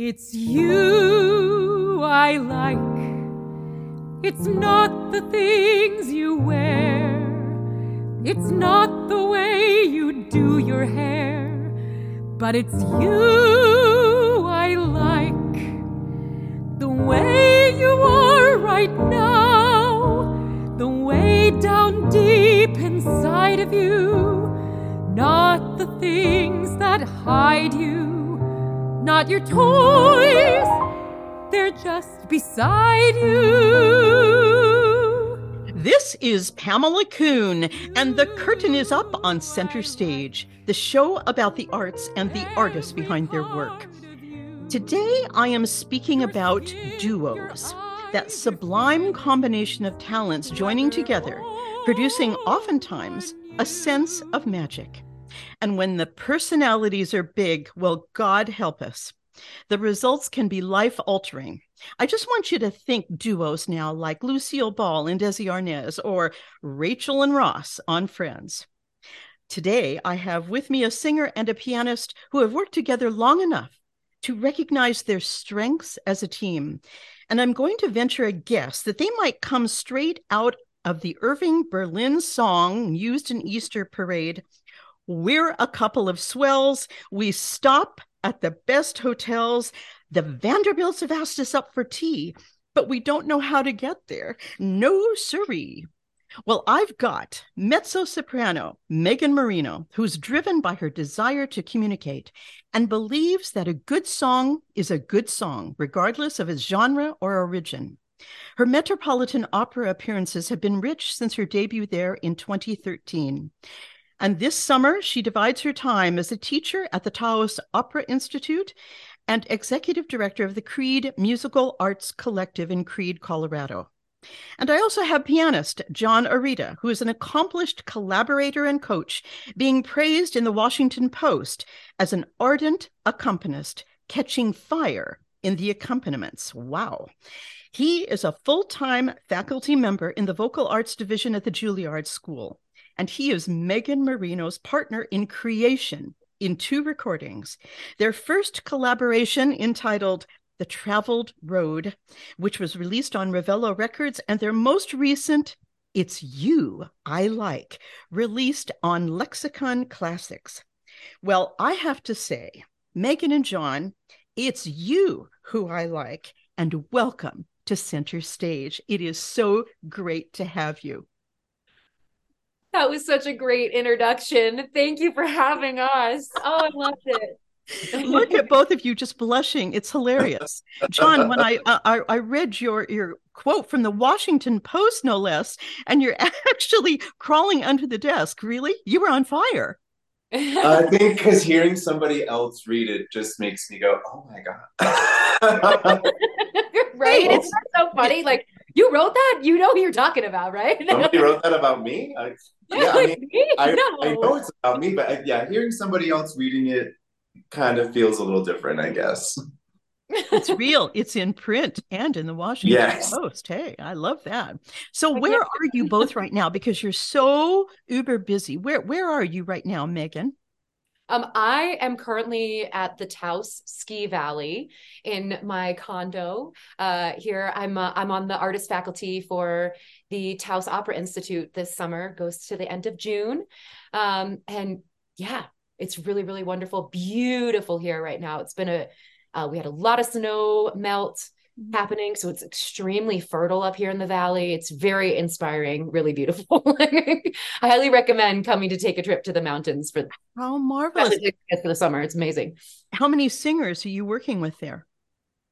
It's you I like. It's not the things you wear. It's not the way you do your hair. But it's you I like. The way you are right now. The way down deep inside of you. Not the things that hide you not your toys, they're just beside you. This is Pamela Kuhn, and the curtain is up on Center Stage, the show about the arts and the artists behind their work. Today, I am speaking about duos, that sublime combination of talents joining together, producing oftentimes a sense of magic. And when the personalities are big, well, God help us. The results can be life altering. I just want you to think duos now like Lucille Ball and Desi Arnaz or Rachel and Ross on Friends. Today, I have with me a singer and a pianist who have worked together long enough to recognize their strengths as a team. And I'm going to venture a guess that they might come straight out of the Irving Berlin song used in Easter Parade we're a couple of swells. We stop at the best hotels. The Vanderbilts have asked us up for tea, but we don't know how to get there. No, siree. Well, I've got mezzo soprano Megan Marino, who's driven by her desire to communicate and believes that a good song is a good song, regardless of its genre or origin. Her Metropolitan Opera appearances have been rich since her debut there in 2013. And this summer, she divides her time as a teacher at the Taos Opera Institute and executive director of the Creede Musical Arts Collective in Creede, Colorado. And I also have pianist John Arida, who is an accomplished collaborator and coach, being praised in the Washington Post as an ardent accompanist, catching fire in the accompaniments. Wow. He is a full time faculty member in the Vocal Arts Division at the Juilliard School and he is Megan Marino's partner in creation in two recordings. Their first collaboration, entitled The Traveled Road, which was released on Ravello Records, and their most recent, It's You I Like, released on Lexicon Classics. Well, I have to say, Megan and John, it's you who I like, and welcome to Center Stage. It is so great to have you. That was such a great introduction. Thank you for having us. Oh, I loved it. Look at both of you just blushing. It's hilarious. John, when I, uh, I I read your your quote from the Washington Post no less and you're actually crawling under the desk. Really? You were on fire. I think cuz hearing somebody else read it just makes me go, "Oh my god." right? It's so funny like you wrote that? You know who you're talking about, right? Somebody wrote that about me? I, yeah, I, mean, I, no. I know it's about me, but I, yeah, hearing somebody else reading it kind of feels a little different, I guess. it's real. It's in print and in the Washington yes. Post. Hey, I love that. So where are you both right now? Because you're so uber busy. Where where are you right now, Megan? Um, I am currently at the Taos Ski Valley in my condo. Uh, here, I'm uh, I'm on the artist faculty for the Taos Opera Institute this summer. Goes to the end of June, um, and yeah, it's really really wonderful, beautiful here right now. It's been a uh, we had a lot of snow melt mm-hmm. happening. So it's extremely fertile up here in the valley. It's very inspiring, really beautiful. I highly recommend coming to take a trip to the mountains for how marvelous for the summer. It's amazing. How many singers are you working with there?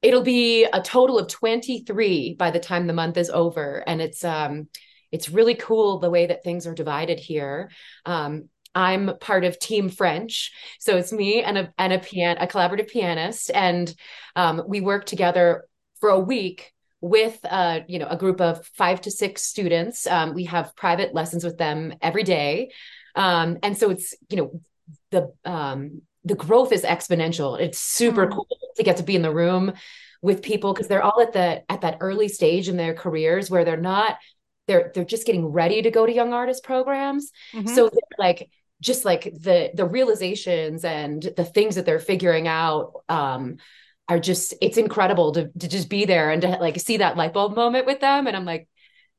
It'll be a total of 23 by the time the month is over. And it's um it's really cool the way that things are divided here. Um, I'm part of Team French, so it's me and a and a pian a collaborative pianist, and um, we work together for a week with uh, you know a group of five to six students. Um, we have private lessons with them every day, um, and so it's you know the um, the growth is exponential. It's super mm. cool to get to be in the room with people because they're all at the at that early stage in their careers where they're not they're they're just getting ready to go to young artist programs. Mm-hmm. So like just like the the realizations and the things that they're figuring out um are just it's incredible to to just be there and to like see that light bulb moment with them. And i'm like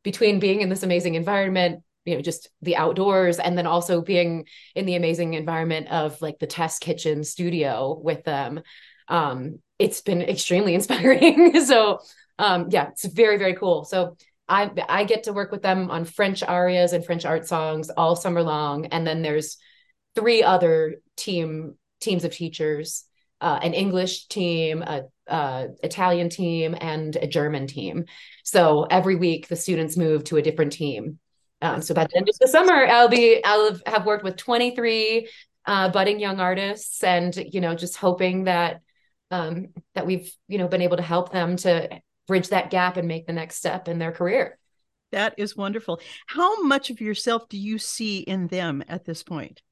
between being in this amazing environment you know just the outdoors and then also being in the amazing environment of like the test kitchen studio with them um it's been extremely inspiring. So um yeah it's very very cool. So i i get to work with them on french arias and french art songs all summer long. And then there's three other team teams of teachers uh, an English team, a, a, Italian team, and a German team. So every week the students move to a different team. Um, so by the end of the summer, I'll be I'll have worked with 23 uh, budding young artists, and you know, just hoping that um, that we've you know been able to help them to bridge that gap and make the next step in their career. That is wonderful. How much of yourself do you see in them at this point?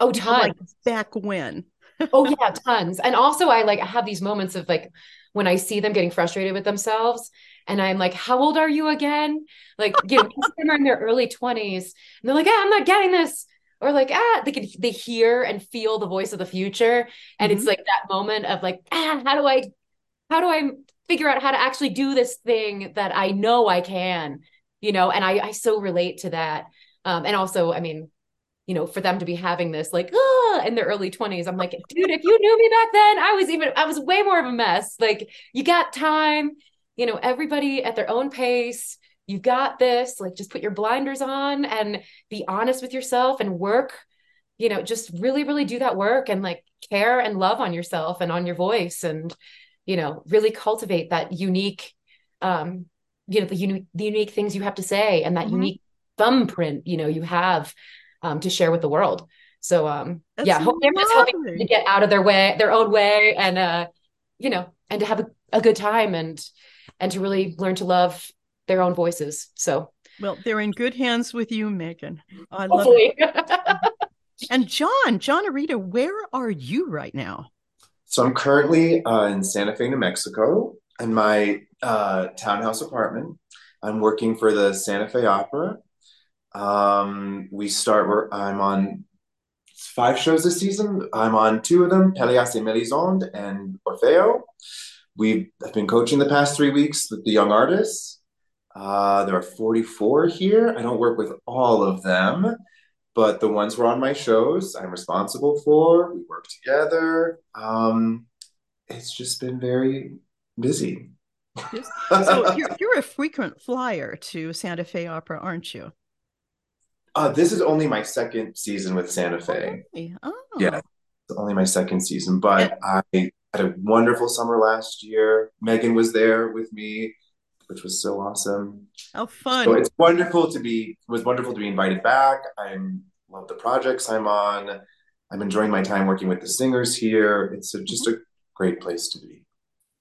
Oh, tons. Like back when? Oh yeah, tons. And also I like have these moments of like when I see them getting frustrated with themselves and I'm like, how old are you again? Like, you know, them are in their early 20s and they're like, ah, I'm not getting this. Or like, ah, they can they hear and feel the voice of the future. And mm-hmm. it's like that moment of like, ah, how do I how do I figure out how to actually do this thing that I know I can, you know, and I I so relate to that. Um, and also, I mean, you know, for them to be having this like ah, in their early 20s. I'm like, dude, if you knew me back then, I was even I was way more of a mess. Like you got time, you know, everybody at their own pace. You got this. Like just put your blinders on and be honest with yourself and work, you know, just really really do that work and like care and love on yourself and on your voice and you know, really cultivate that unique um you know the unique the unique things you have to say and that mm-hmm. unique thumbprint you know you have um, to share with the world. So um, yeah, hope they're helping to get out of their way, their own way, and uh, you know, and to have a, a good time and and to really learn to love their own voices. So well, they're in good hands with you, Megan. I love Hopefully. it. and John, John Arida, where are you right now? So I'm currently uh, in Santa Fe, New Mexico, in my uh, townhouse apartment. I'm working for the Santa Fe Opera um, we start. We're, I'm on five shows this season. I'm on two of them: Pelléas et Mélisande and Orfeo. We've I've been coaching the past three weeks with the young artists. Uh, there are 44 here. I don't work with all of them, but the ones who are on my shows, I'm responsible for. We work together. Um, it's just been very busy. so you're, you're a frequent flyer to Santa Fe Opera, aren't you? Uh, this is only my second season with Santa Fe. Oh. Yeah, it's only my second season, but I had a wonderful summer last year. Megan was there with me, which was so awesome. How fun! So it's wonderful to be. It was wonderful to be invited back. I love the projects I'm on. I'm enjoying my time working with the singers here. It's a, just a great place to be.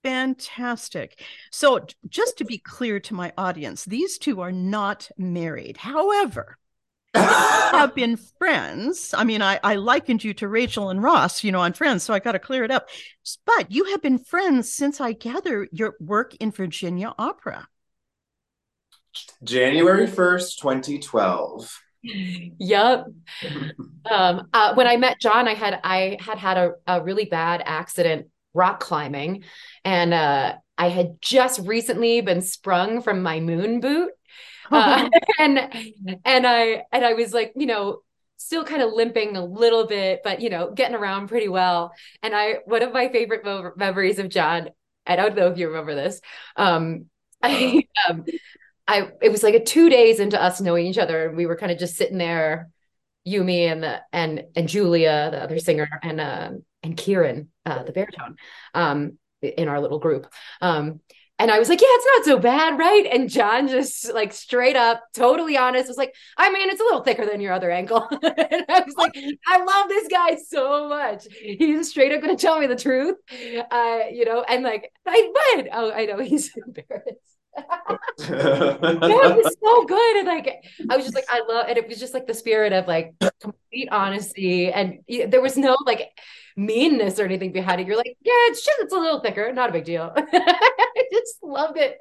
Fantastic. So, just to be clear to my audience, these two are not married. However, have been friends. I mean, I, I likened you to Rachel and Ross, you know, on Friends, so I got to clear it up. But you have been friends since I gather your work in Virginia Opera. January 1st, 2012. Yep. um, uh, when I met John, I had I had had a, a really bad accident rock climbing, and uh, I had just recently been sprung from my moon boot uh, and and I and I was like, you know, still kind of limping a little bit, but you know, getting around pretty well. And I, one of my favorite mo- memories of John, I don't know if you remember this. Um, I, um, I, it was like a two days into us knowing each other, and we were kind of just sitting there, you, me, and the and and Julia, the other singer, and uh, and Kieran, uh, the baritone, um, in our little group. Um, and I was like, yeah, it's not so bad, right? And John just like straight up, totally honest, was like, I mean, it's a little thicker than your other ankle. and I was like, I love this guy so much. He's straight up going to tell me the truth. Uh, you know, and like, I would. Oh, I know he's embarrassed. It was so good. And like, I was just like, I love, and it was just like the spirit of like complete honesty. And there was no like meanness or anything behind it. You're like, yeah, it's just, it's a little thicker, not a big deal. I just loved it.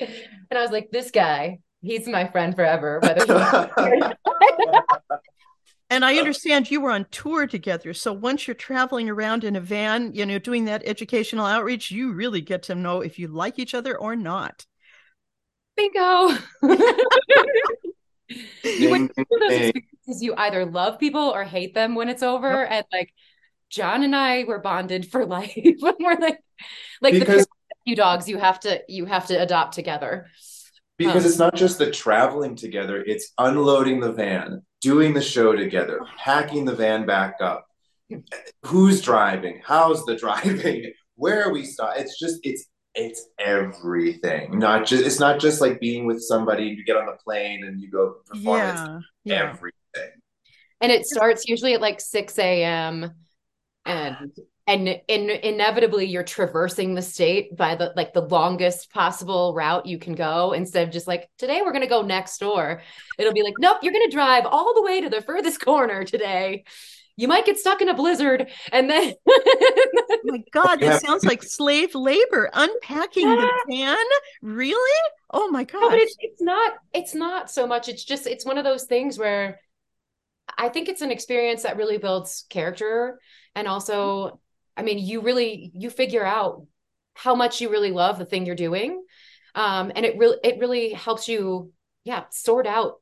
And I was like, this guy, he's my friend forever. And I understand you were on tour together. So once you're traveling around in a van, you know, doing that educational outreach, you really get to know if you like each other or not. Bingo. you because you either love people or hate them when it's over. Yep. And like John and I were bonded for life. we're like like because, the few dogs you have to you have to adopt together. Because um, it's not just the traveling together, it's unloading the van, doing the show together, packing the van back up. Who's driving? How's the driving? Where are we stop? It's just it's it's everything. Not just it's not just like being with somebody. You get on the plane and you go perform. Yeah, yeah. everything. And it starts usually at like six a.m. and and in, inevitably you're traversing the state by the like the longest possible route you can go instead of just like today we're going to go next door it'll be like nope you're going to drive all the way to the furthest corner today you might get stuck in a blizzard and then oh my god this sounds like slave labor unpacking the van? Really? Oh my god no, but it's, it's not it's not so much it's just it's one of those things where i think it's an experience that really builds character and also I mean, you really you figure out how much you really love the thing you're doing. Um, and it really it really helps you, yeah, sort out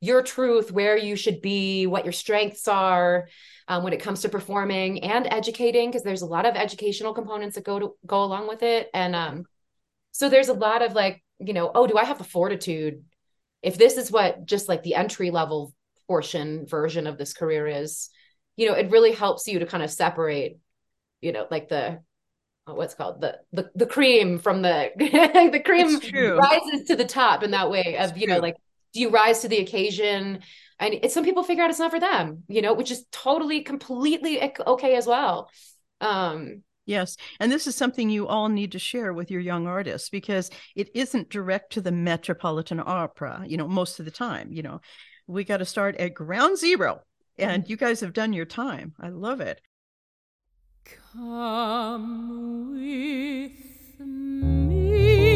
your truth, where you should be, what your strengths are um, when it comes to performing and educating, because there's a lot of educational components that go to go along with it. And um, so there's a lot of like, you know, oh, do I have the fortitude? If this is what just like the entry level portion version of this career is, you know, it really helps you to kind of separate you know like the oh, what's called the the the cream from the the cream rises to the top in that way of it's you true. know like do you rise to the occasion and it, some people figure out it's not for them you know which is totally completely okay as well um Yes. And this is something you all need to share with your young artists because it isn't direct to the Metropolitan Opera, you know, most of the time. You know, we got to start at ground zero. And you guys have done your time. I love it. Come with me,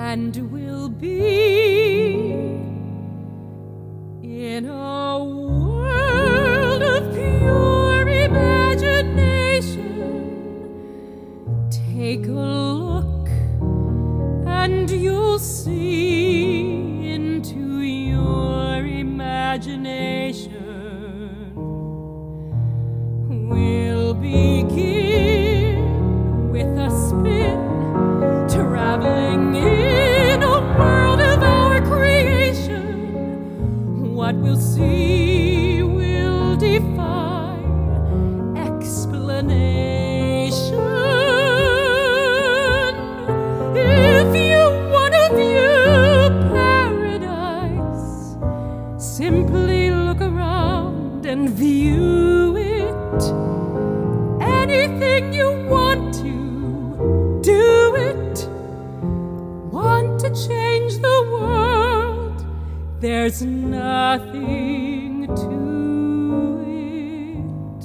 and we'll be in a world of pure imagination. Take a look, and you'll see into your imagination. We'll begin with a spin, traveling see There's nothing to it.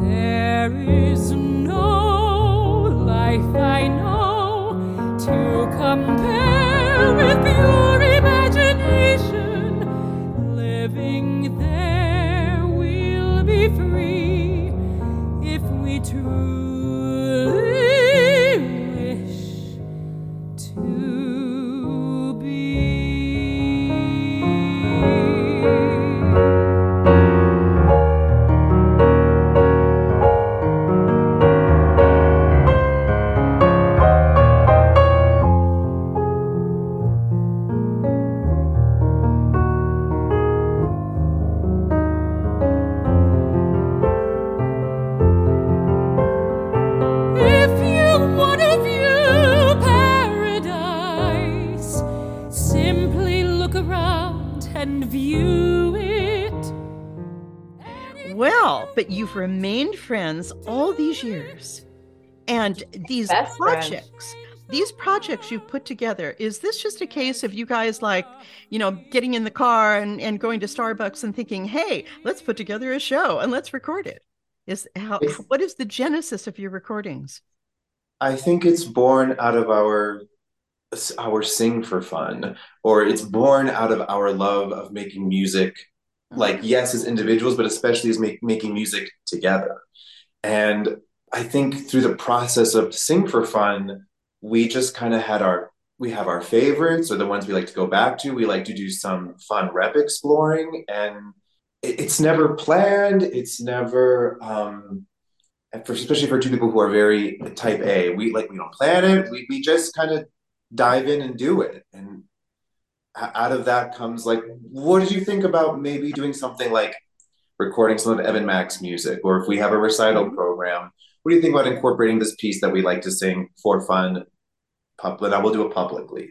There is no life I know to compare with pure all these years. And these Best projects, friends. these projects you've put together, is this just a case of you guys like, you know, getting in the car and, and going to Starbucks and thinking, hey, let's put together a show and let's record it? Is how what is the genesis of your recordings? I think it's born out of our our sing for fun or it's born out of our love of making music like mm. yes as individuals but especially as make, making music together and i think through the process of sing for fun we just kind of had our we have our favorites or the ones we like to go back to we like to do some fun rep exploring and it, it's never planned it's never um for, especially for two people who are very type a we like we don't plan it we, we just kind of dive in and do it. And out of that comes like, what did you think about maybe doing something like recording some of Evan Mack's music, or if we have a recital mm-hmm. program, what do you think about incorporating this piece that we like to sing for fun? Public, I will do it publicly.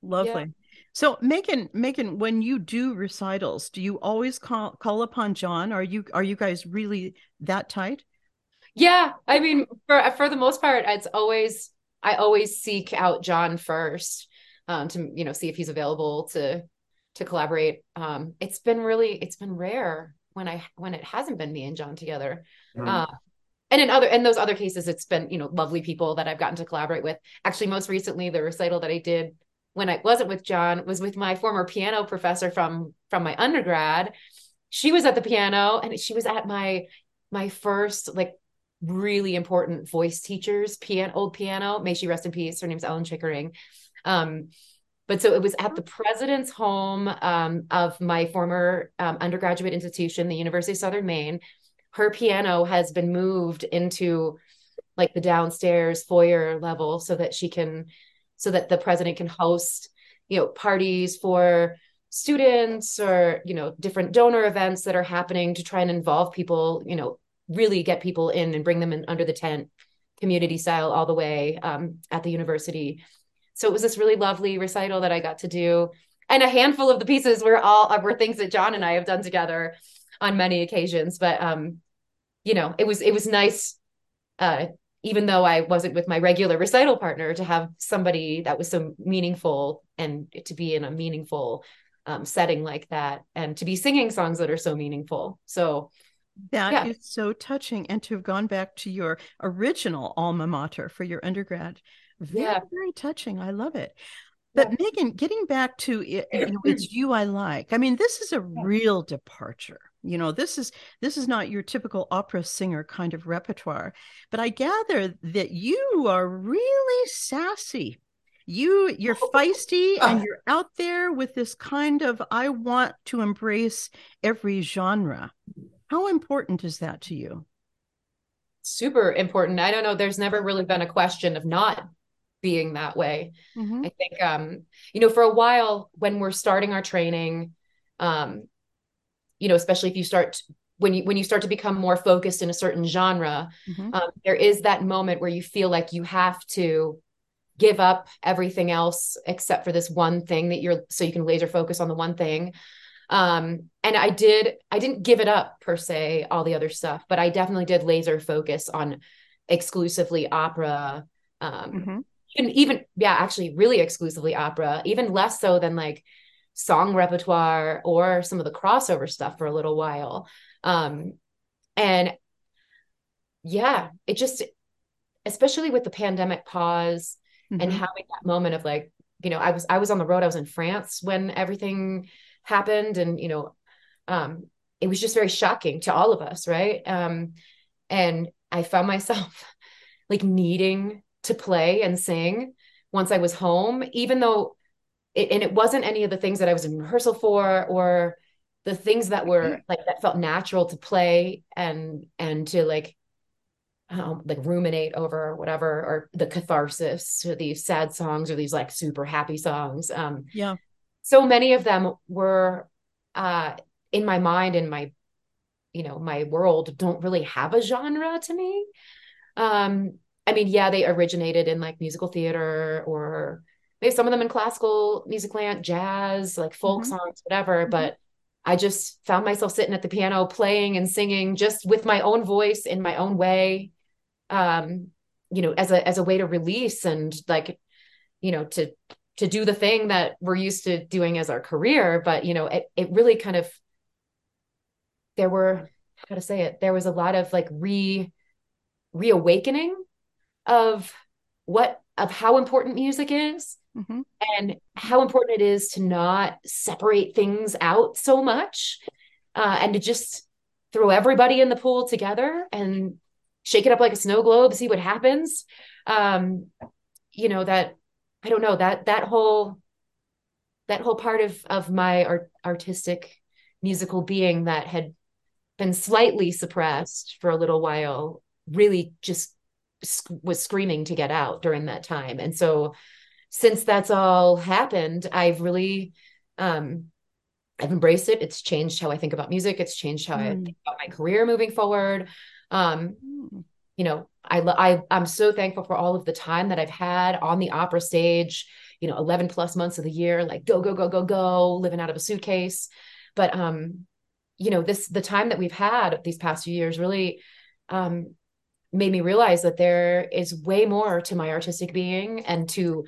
Lovely. Yeah. So Megan, Megan, when you do recitals, do you always call call upon John? Are you are you guys really that tight? Yeah, I mean, for for the most part, it's always I always seek out John first um, to you know see if he's available to to collaborate. Um, it's been really it's been rare when I when it hasn't been me and John together. Mm. Uh, and in other in those other cases, it's been you know lovely people that I've gotten to collaborate with. Actually, most recently, the recital that I did when I wasn't with John was with my former piano professor from from my undergrad. She was at the piano, and she was at my my first like really important voice teachers, piano, old piano. May she rest in peace. Her name's Ellen Chickering. Um, but so it was at the president's home um, of my former um, undergraduate institution, the University of Southern Maine. Her piano has been moved into like the downstairs foyer level so that she can, so that the president can host, you know, parties for students or you know different donor events that are happening to try and involve people you know really get people in and bring them in under the tent community style all the way um, at the university. So it was this really lovely recital that i got to do. And a handful of the pieces were all were things that john and i have done together on many occasions but um you know it was it was nice uh even though i wasn't with my regular recital partner to have somebody that was so meaningful and to be in a meaningful um, setting like that and to be singing songs that are so meaningful so that yeah. is so touching. And to have gone back to your original alma mater for your undergrad. Very, yeah. very touching. I love it. But yeah. Megan, getting back to it, you know, it's you I like. I mean, this is a real departure. You know, this is this is not your typical opera singer kind of repertoire. But I gather that you are really sassy. You you're feisty and you're out there with this kind of I want to embrace every genre. How important is that to you? Super important. I don't know. There's never really been a question of not being that way. Mm-hmm. I think, um, you know, for a while when we're starting our training, um, you know, especially if you start when you when you start to become more focused in a certain genre, mm-hmm. um, there is that moment where you feel like you have to give up everything else except for this one thing that you're so you can laser focus on the one thing um and i did i didn't give it up per se all the other stuff but i definitely did laser focus on exclusively opera um mm-hmm. and even yeah actually really exclusively opera even less so than like song repertoire or some of the crossover stuff for a little while um and yeah it just especially with the pandemic pause mm-hmm. and having that moment of like you know i was i was on the road i was in france when everything happened and you know um it was just very shocking to all of us right um and i found myself like needing to play and sing once i was home even though it, and it wasn't any of the things that i was in rehearsal for or the things that were mm-hmm. like that felt natural to play and and to like um, like ruminate over or whatever or the catharsis or these sad songs or these like super happy songs. Um yeah. so many of them were uh, in my mind in my you know my world don't really have a genre to me. Um i mean yeah they originated in like musical theater or maybe some of them in classical music land jazz like folk mm-hmm. songs whatever mm-hmm. but i just found myself sitting at the piano playing and singing just with my own voice in my own way um you know as a as a way to release and like you know to to do the thing that we're used to doing as our career but you know it, it really kind of there were how to say it there was a lot of like re reawakening of what of how important music is mm-hmm. and how important it is to not separate things out so much uh, and to just throw everybody in the pool together and shake it up like a snow globe, see what happens. Um, you know, that I don't know that that whole that whole part of of my art, artistic musical being that had been slightly suppressed for a little while really just was screaming to get out during that time and so since that's all happened i've really um i've embraced it it's changed how i think about music it's changed how mm. i think about my career moving forward um mm. you know I, I i'm so thankful for all of the time that i've had on the opera stage you know 11 plus months of the year like go go go go go living out of a suitcase but um you know this the time that we've had these past few years really um made me realize that there is way more to my artistic being and to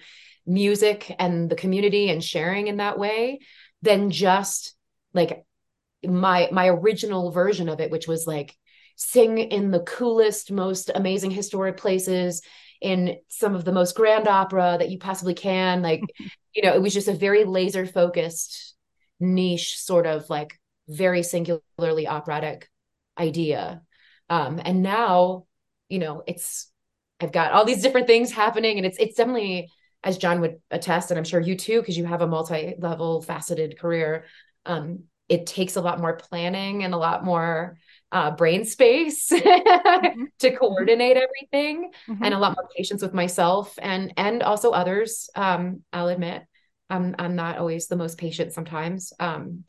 music and the community and sharing in that way than just like my my original version of it which was like sing in the coolest most amazing historic places in some of the most grand opera that you possibly can. Like you know it was just a very laser focused niche sort of like very singularly operatic idea. Um and now you know it's i've got all these different things happening and it's it's definitely as john would attest and i'm sure you too because you have a multi-level faceted career um it takes a lot more planning and a lot more uh, brain space mm-hmm. to coordinate everything mm-hmm. and a lot more patience with myself and and also others um, i'll admit i'm i'm not always the most patient sometimes um,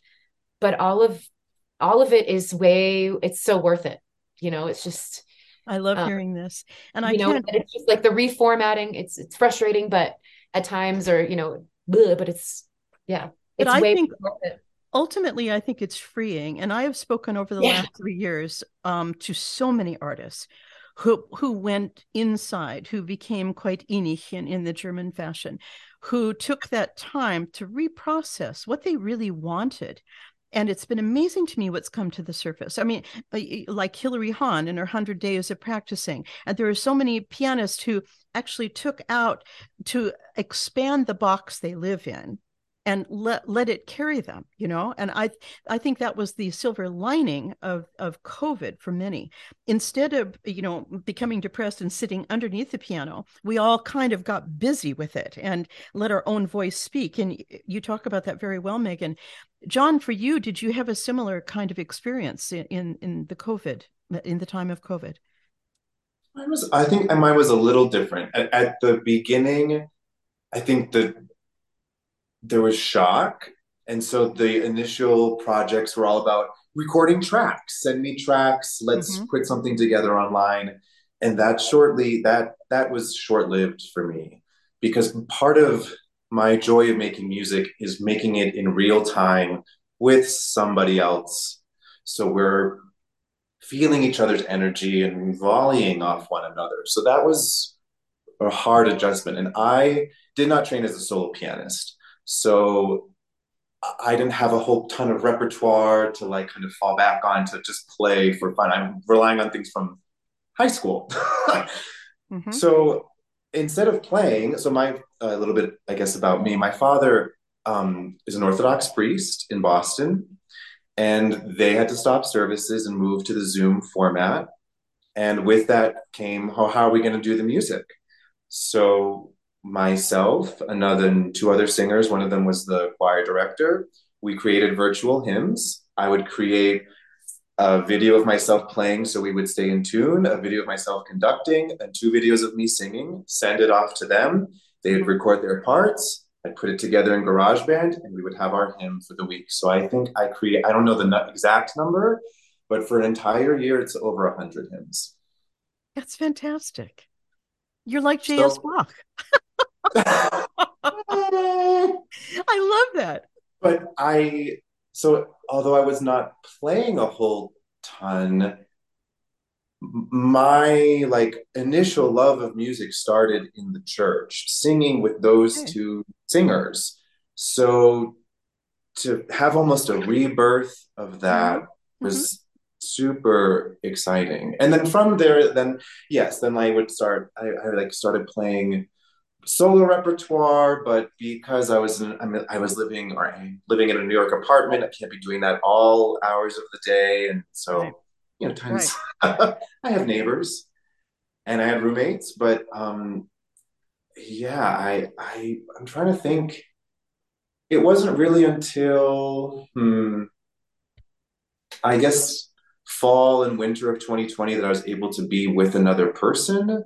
but all of all of it is way it's so worth it you know it's just i love um, hearing this and i you know can't... it's just like the reformatting it's it's frustrating but at times or you know bleh, but it's yeah it's but I think ultimately i think it's freeing and i have spoken over the yeah. last three years um, to so many artists who who went inside who became quite in, in the german fashion who took that time to reprocess what they really wanted and it's been amazing to me what's come to the surface. I mean, like Hilary Hahn in her 100 days of practicing. And there are so many pianists who actually took out to expand the box they live in and let let it carry them you know? And i i think that was the silver lining of of covid for many. Instead of you know becoming depressed and sitting underneath the piano we all kind of got busy with it and let our own voice speak. And you talk about that very well megan. John for you did you have a similar kind of experience in in, in the covid in the time of covid? I was I think mine was a little different. At, at the beginning, I think the there was shock. And so the initial projects were all about recording tracks, send me tracks, let's mm-hmm. put something together online. And that shortly, that that was short-lived for me because part of my joy of making music is making it in real time with somebody else. So we're feeling each other's energy and volleying off one another. So that was a hard adjustment. And I did not train as a solo pianist. So I didn't have a whole ton of repertoire to like kind of fall back on to just play for fun. I'm relying on things from high school. mm-hmm. So instead of playing, so my a little bit, I guess, about me. My father um, is an Orthodox priest in Boston, and they had to stop services and move to the Zoom format. And with that came, how, how are we going to do the music? So myself, another two other singers. One of them was the choir director. We created virtual hymns. I would create a video of myself playing so we would stay in tune, a video of myself conducting, and two videos of me singing, send it off to them. They would record their parts. I'd put it together in GarageBand and we would have our hymn for the week. So I think I create, I don't know the exact number, but for an entire year, it's over 100 hymns. That's fantastic. You're like J.S. So, Bach. I love that. But I, so although I was not playing a whole ton, my like initial love of music started in the church, singing with those okay. two singers. So to have almost a rebirth of that mm-hmm. was super exciting. And then from there, then yes, then I would start. I, I like started playing solo repertoire, but because I was in, I mean, I was living or I'm living in a New York apartment, I can't be doing that all hours of the day, and so right. you know, times right. I have neighbors and I had roommates, but um, yeah, I I I'm trying to think. It wasn't really until hmm, I guess fall and winter of 2020 that I was able to be with another person.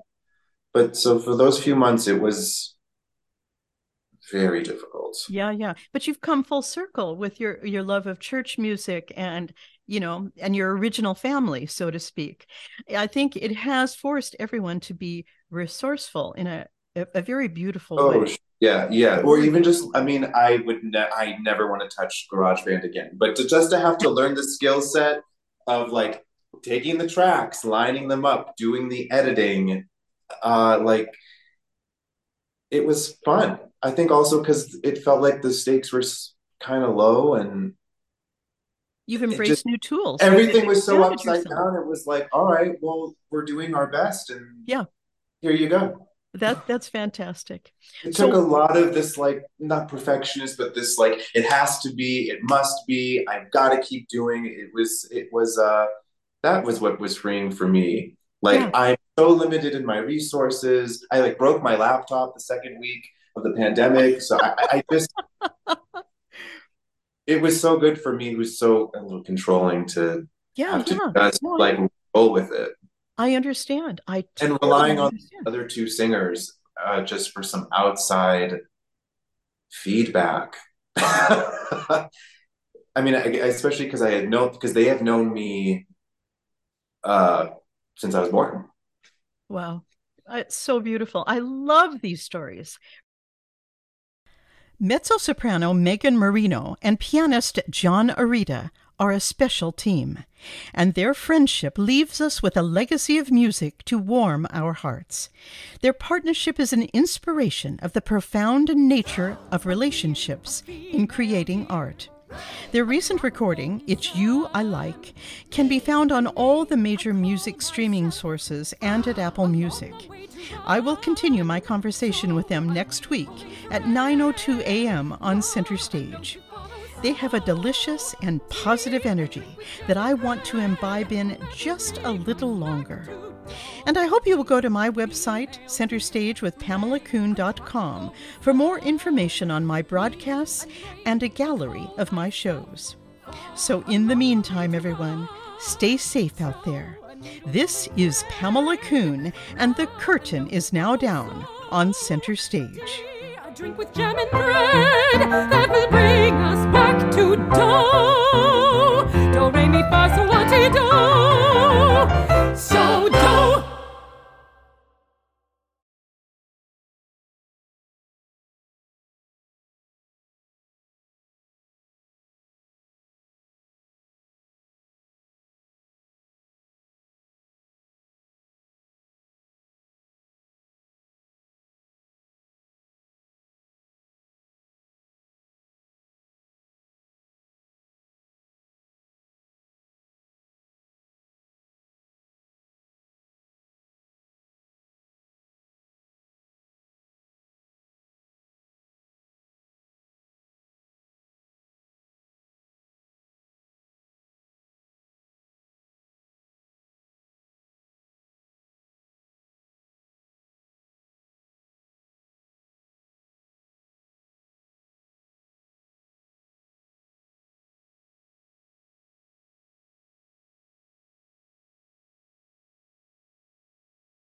But so for those few months, it was very difficult. Yeah, yeah. But you've come full circle with your your love of church music and you know and your original family, so to speak. I think it has forced everyone to be resourceful in a a, a very beautiful way. oh, way. Yeah, yeah. Or even just, I mean, I would, ne- I never want to touch GarageBand again. But to just to have to learn the skill set of like taking the tracks, lining them up, doing the editing, uh, like it was fun. I think also because it felt like the stakes were kind of low and you've embraced just, new tools. Everything was so upside yourself. down. It was like, all right, well, we're doing our best, and yeah, here you go. That that's fantastic. It so, took a lot of this, like not perfectionist, but this like it has to be, it must be. I've got to keep doing. It was, it was. uh That was what was freeing for me. Like yeah. I'm so limited in my resources. I like broke my laptop the second week of the pandemic, so I, I just. it was so good for me. It was so a little controlling to yeah, have to yeah. just like roll with it. I understand. I and relying on the other two singers uh, just for some outside feedback. I mean, I, especially because I had known because they have known me uh, since I was born. Wow, it's so beautiful. I love these stories. Mezzo soprano Megan Marino and pianist John Arida are a special team, and their friendship leaves us with a legacy of music to warm our hearts. Their partnership is an inspiration of the profound nature of relationships in creating art. Their recent recording, It's You I Like, can be found on all the major music streaming sources and at Apple Music. I will continue my conversation with them next week at 9:02 a.m. on Center Stage. They have a delicious and positive energy that I want to imbibe in just a little longer. And I hope you will go to my website, centerstagewithpamelakuhn.com, for more information on my broadcasts and a gallery of my shows. So, in the meantime, everyone, stay safe out there. This is Pamela Kuhn, and the curtain is now down on Center Stage drink with jam and bread that will bring us back to do. Do, re, mi, fa, sol, la, ti, do.